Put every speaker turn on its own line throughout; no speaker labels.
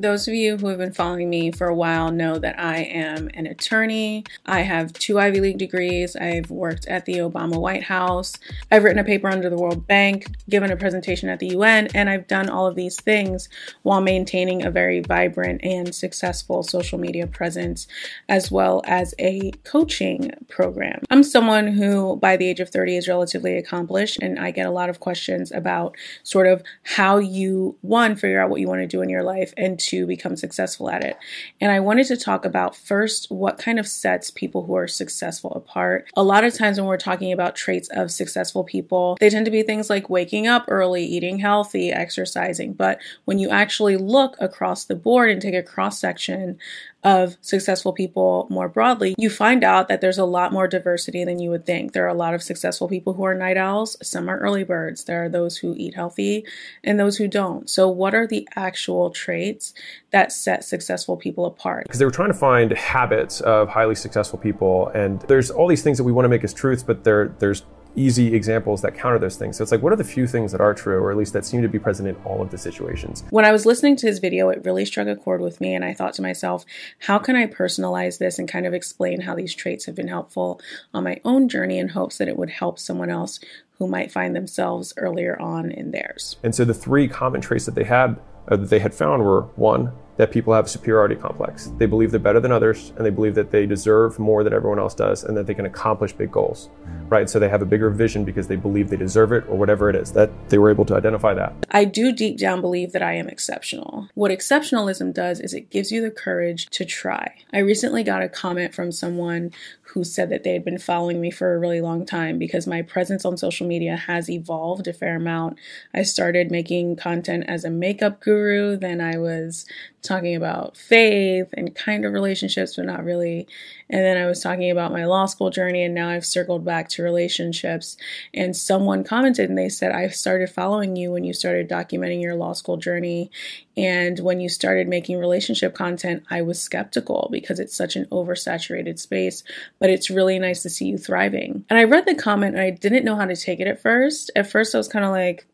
Those of you who have been following me for a while know that I am an attorney. I have two Ivy League degrees. I've worked at the Obama White House. I've written a paper under the World Bank, given a presentation at the UN, and I've done all of these things while maintaining a very vibrant and successful social media presence, as well as a coaching program. I'm someone who, by the age of 30, is relatively accomplished, and I get a lot of questions about sort of how you, one, figure out what you want to do in your life, and to become successful at it. And I wanted to talk about first what kind of sets people who are successful apart. A lot of times when we're talking about traits of successful people, they tend to be things like waking up early, eating healthy, exercising. But when you actually look across the board and take a cross section of successful people more broadly, you find out that there's a lot more diversity than you would think. There are a lot of successful people who are night owls, some are early birds. There are those who eat healthy and those who don't. So, what are the actual traits that set successful people apart?
Because they were trying to find habits of highly successful people, and there's all these things that we want to make as truths, but there, there's easy examples that counter those things. So it's like, what are the few things that are true, or at least that seem to be present in all of the situations?
When I was listening to his video, it really struck a chord with me. And I thought to myself, how can I personalize this and kind of explain how these traits have been helpful on my own journey in hopes that it would help someone else who might find themselves earlier on in theirs?
And so the three common traits that they had, uh, that they had found were one, that people have a superiority complex. They believe they're better than others and they believe that they deserve more than everyone else does and that they can accomplish big goals. Mm. Right? So they have a bigger vision because they believe they deserve it or whatever it is. That they were able to identify that.
I do deep down believe that I am exceptional. What exceptionalism does is it gives you the courage to try. I recently got a comment from someone who said that they had been following me for a really long time because my presence on social media has evolved a fair amount. I started making content as a makeup guru, then I was talking about faith and kind of relationships, but not really. And then I was talking about my law school journey, and now I've circled back to relationships. And someone commented and they said, I started following you when you started documenting your law school journey. And when you started making relationship content, I was skeptical because it's such an oversaturated space, but it's really nice to see you thriving. And I read the comment and I didn't know how to take it at first. At first, I was kind of like,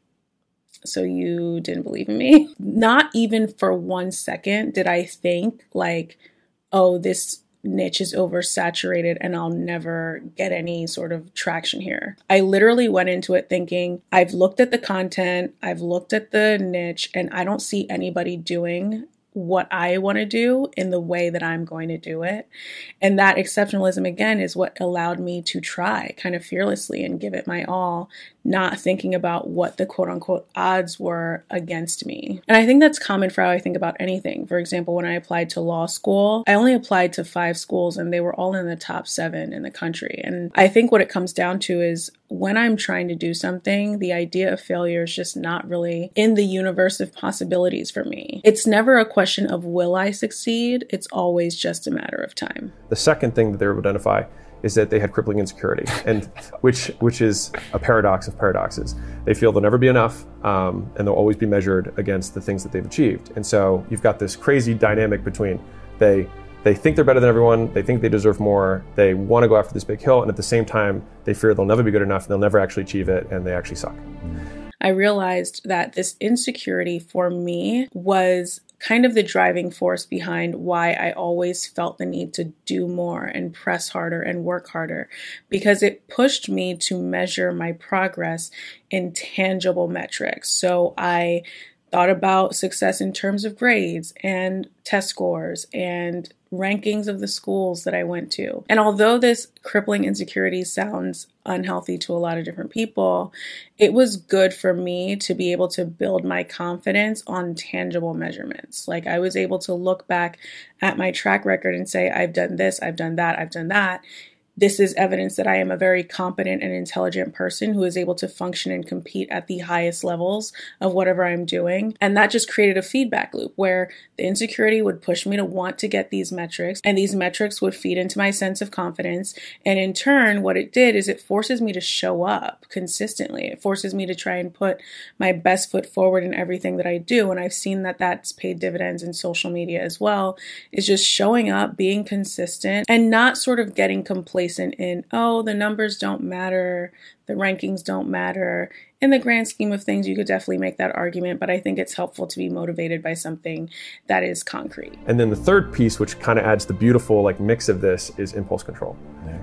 so you didn't believe in me? Not even for one second did I think, like, oh, this niche is oversaturated and I'll never get any sort of traction here. I literally went into it thinking, I've looked at the content, I've looked at the niche, and I don't see anybody doing what I want to do in the way that I'm going to do it. And that exceptionalism, again, is what allowed me to try kind of fearlessly and give it my all, not thinking about what the quote unquote odds were against me. And I think that's common for how I think about anything. For example, when I applied to law school, I only applied to five schools and they were all in the top seven in the country. And I think what it comes down to is when I'm trying to do something, the idea of failure is just not really in the universe of possibilities for me. It's never a question of will I succeed, it's always just a matter of time.
The second thing that they would identify is that they had crippling insecurity, and which which is a paradox of paradoxes. They feel they'll never be enough, um, and they'll always be measured against the things that they've achieved. And so you've got this crazy dynamic between they they think they're better than everyone, they think they deserve more, they want to go after this big hill, and at the same time, they fear they'll never be good enough, they'll never actually achieve it, and they actually suck.
I realized that this insecurity for me was kind of the driving force behind why I always felt the need to do more and press harder and work harder because it pushed me to measure my progress in tangible metrics. So I thought about success in terms of grades and test scores and rankings of the schools that I went to. And although this crippling insecurity sounds unhealthy to a lot of different people, it was good for me to be able to build my confidence on tangible measurements. Like I was able to look back at my track record and say, I've done this, I've done that, I've done that this is evidence that I am a very competent and intelligent person who is able to function and compete at the highest levels of whatever I'm doing. And that just created a feedback loop where the insecurity would push me to want to get these metrics, and these metrics would feed into my sense of confidence. And in turn, what it did is it forces me to show up consistently. It forces me to try and put my best foot forward in everything that I do. And I've seen that that's paid dividends in social media as well, is just showing up, being consistent, and not sort of getting complacent complacent in, oh, the numbers don't matter, the rankings don't matter. in the grand scheme of things, you could definitely make that argument, but I think it's helpful to be motivated by something that is concrete.
And then the third piece, which kind of adds the beautiful like mix of this, is impulse control. Yeah.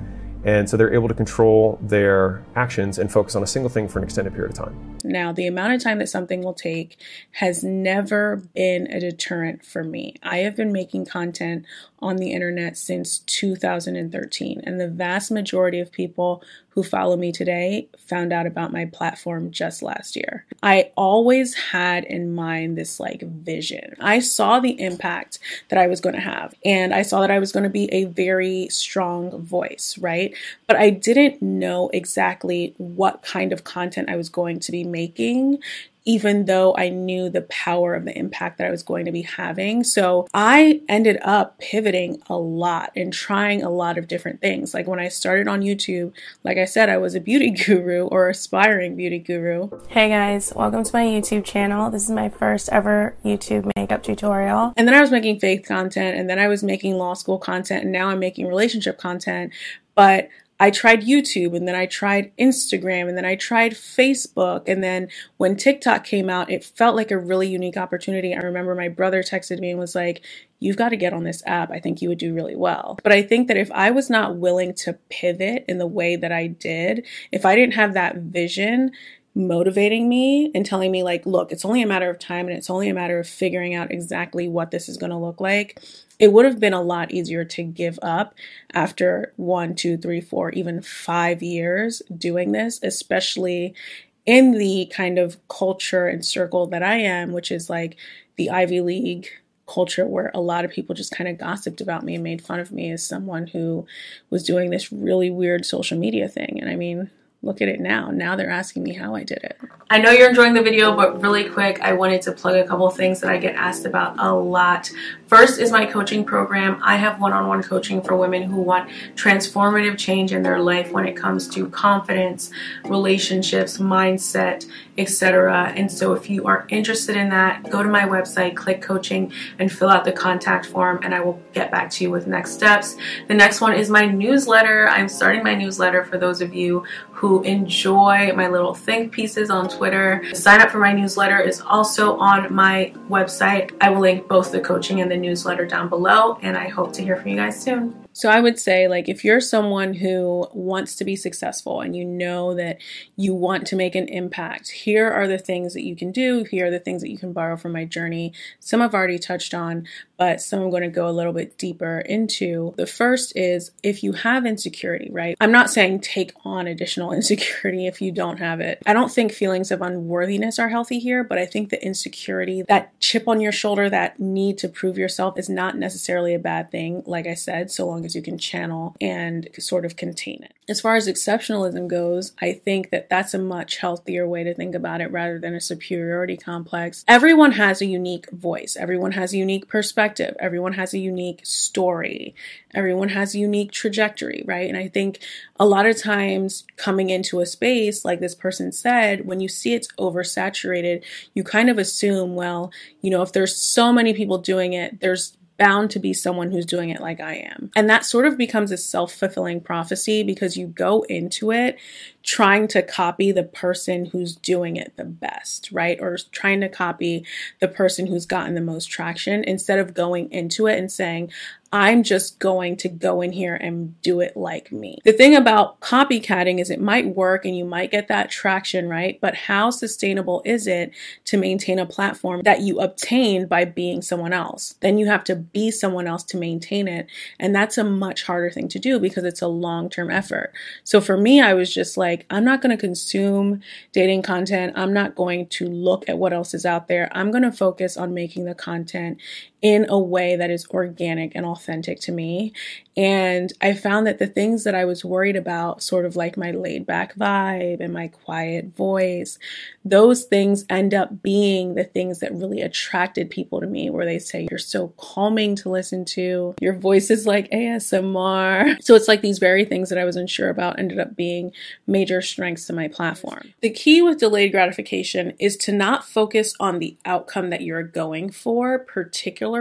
And so they're able to control their actions and focus on a single thing for an extended period of time.
Now, the amount of time that something will take has never been a deterrent for me. I have been making content on the internet since 2013, and the vast majority of people who follow me today found out about my platform just last year. I always had in mind this like vision. I saw the impact that I was going to have, and I saw that I was going to be a very strong voice, right? But I didn't know exactly what kind of content I was going to be making even though I knew the power of the impact that I was going to be having. So I ended up pivoting a lot and trying a lot of different things. Like when I started on YouTube, like I said, I was a beauty guru or aspiring beauty guru.
Hey guys, welcome to my YouTube channel. This is my first ever YouTube makeup tutorial.
And then I was making faith content and then I was making law school content and now I'm making relationship content. But I tried YouTube and then I tried Instagram and then I tried Facebook. And then when TikTok came out, it felt like a really unique opportunity. I remember my brother texted me and was like, You've got to get on this app. I think you would do really well. But I think that if I was not willing to pivot in the way that I did, if I didn't have that vision, motivating me and telling me like look it's only a matter of time and it's only a matter of figuring out exactly what this is going to look like it would have been a lot easier to give up after one two three four even five years doing this especially in the kind of culture and circle that i am which is like the ivy league culture where a lot of people just kind of gossiped about me and made fun of me as someone who was doing this really weird social media thing and i mean look at it now. Now they're asking me how I did it. I know you're enjoying the video, but really quick, I wanted to plug a couple things that I get asked about a lot. First is my coaching program. I have one-on-one coaching for women who want transformative change in their life when it comes to confidence, relationships, mindset, etc. And so if you are interested in that, go to my website, click coaching, and fill out the contact form, and I will get back to you with next steps. The next one is my newsletter. I'm starting my newsletter for those of you who enjoy my little think pieces on Twitter. Sign up for my newsletter is also on my website. I will link both the coaching and the newsletter down below, and I hope to hear from you guys soon. So I would say, like, if you're someone who wants to be successful and you know that you want to make an impact, here are the things that you can do. Here are the things that you can borrow from my journey. Some I've already touched on, but some I'm going to go a little bit deeper into. The first is if you have insecurity, right? I'm not saying take on additional insecurity if you don't have it. I don't think feelings of unworthiness are healthy here, but I think the insecurity, that chip on your shoulder, that need to prove yourself is not necessarily a bad thing, like I said, so long as you can channel and sort of contain it. As far as exceptionalism goes, I think that that's a much healthier way to think about it rather than a superiority complex. Everyone has a unique voice, everyone has a unique perspective, everyone has a unique story, everyone has a unique trajectory, right? And I think a lot of times coming into a space, like this person said, when you see it's oversaturated, you kind of assume, well, you know, if there's so many people doing it, there's bound to be someone who's doing it like I am. And that sort of becomes a self fulfilling prophecy because you go into it trying to copy the person who's doing it the best, right? Or trying to copy the person who's gotten the most traction instead of going into it and saying, I'm just going to go in here and do it like me. The thing about copycatting is it might work and you might get that traction, right? But how sustainable is it to maintain a platform that you obtain by being someone else? Then you have to be someone else to maintain it. And that's a much harder thing to do because it's a long term effort. So for me, I was just like, I'm not going to consume dating content. I'm not going to look at what else is out there. I'm going to focus on making the content in a way that is organic and authentic to me. And I found that the things that I was worried about, sort of like my laid back vibe and my quiet voice, those things end up being the things that really attracted people to me, where they say, You're so calming to listen to. Your voice is like ASMR. So it's like these very things that I was unsure about ended up being major strengths to my platform. The key with delayed gratification is to not focus on the outcome that you're going for, particularly,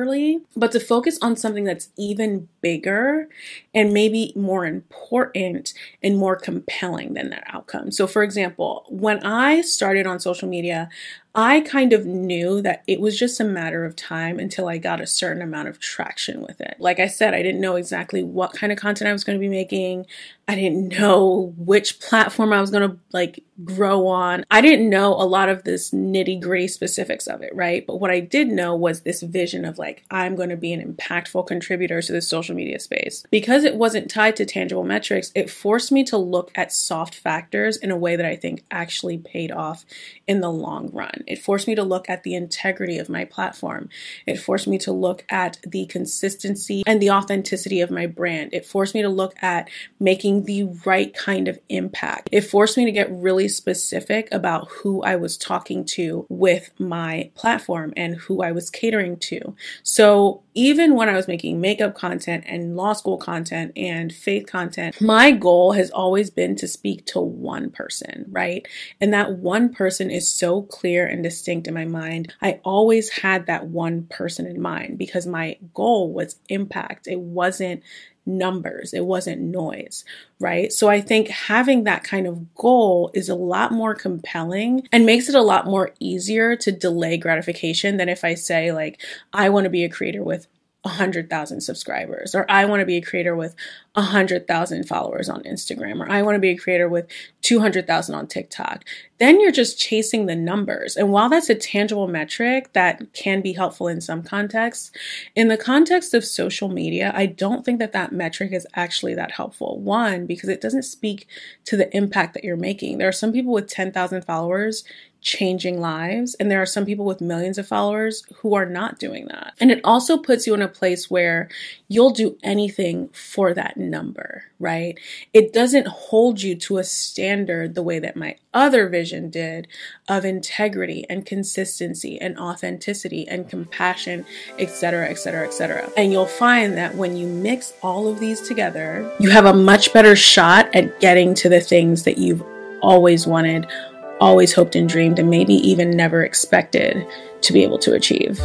but to focus on something that's even bigger and maybe more important and more compelling than that outcome. So, for example, when I started on social media, I kind of knew that it was just a matter of time until I got a certain amount of traction with it. Like I said, I didn't know exactly what kind of content I was going to be making. I didn't know which platform I was going to like grow on. I didn't know a lot of this nitty gritty specifics of it, right? But what I did know was this vision of like, I'm going to be an impactful contributor to the social media space. Because it wasn't tied to tangible metrics, it forced me to look at soft factors in a way that I think actually paid off in the long run. It forced me to look at the integrity of my platform. It forced me to look at the consistency and the authenticity of my brand. It forced me to look at making the right kind of impact. It forced me to get really specific about who I was talking to with my platform and who I was catering to. So even when I was making makeup content and law school content and faith content, my goal has always been to speak to one person, right? And that one person is so clear and distinct in my mind. I always had that one person in mind because my goal was impact. It wasn't numbers. It wasn't noise, right? So I think having that kind of goal is a lot more compelling and makes it a lot more easier to delay gratification than if I say, like, I want to be a creator with 100,000 subscribers, or I want to be a creator with 100,000 followers on Instagram, or I want to be a creator with 200,000 on TikTok. Then you're just chasing the numbers. And while that's a tangible metric that can be helpful in some contexts, in the context of social media, I don't think that that metric is actually that helpful. One, because it doesn't speak to the impact that you're making. There are some people with 10,000 followers changing lives. And there are some people with millions of followers who are not doing that. And it also puts you in a place where you'll do anything for that number, right? It doesn't hold you to a standard the way that my other vision did of integrity and consistency and authenticity and compassion, etc., etc., etc. And you'll find that when you mix all of these together, you have a much better shot at getting to the things that you've always wanted always hoped and dreamed and maybe even never expected to be able to achieve.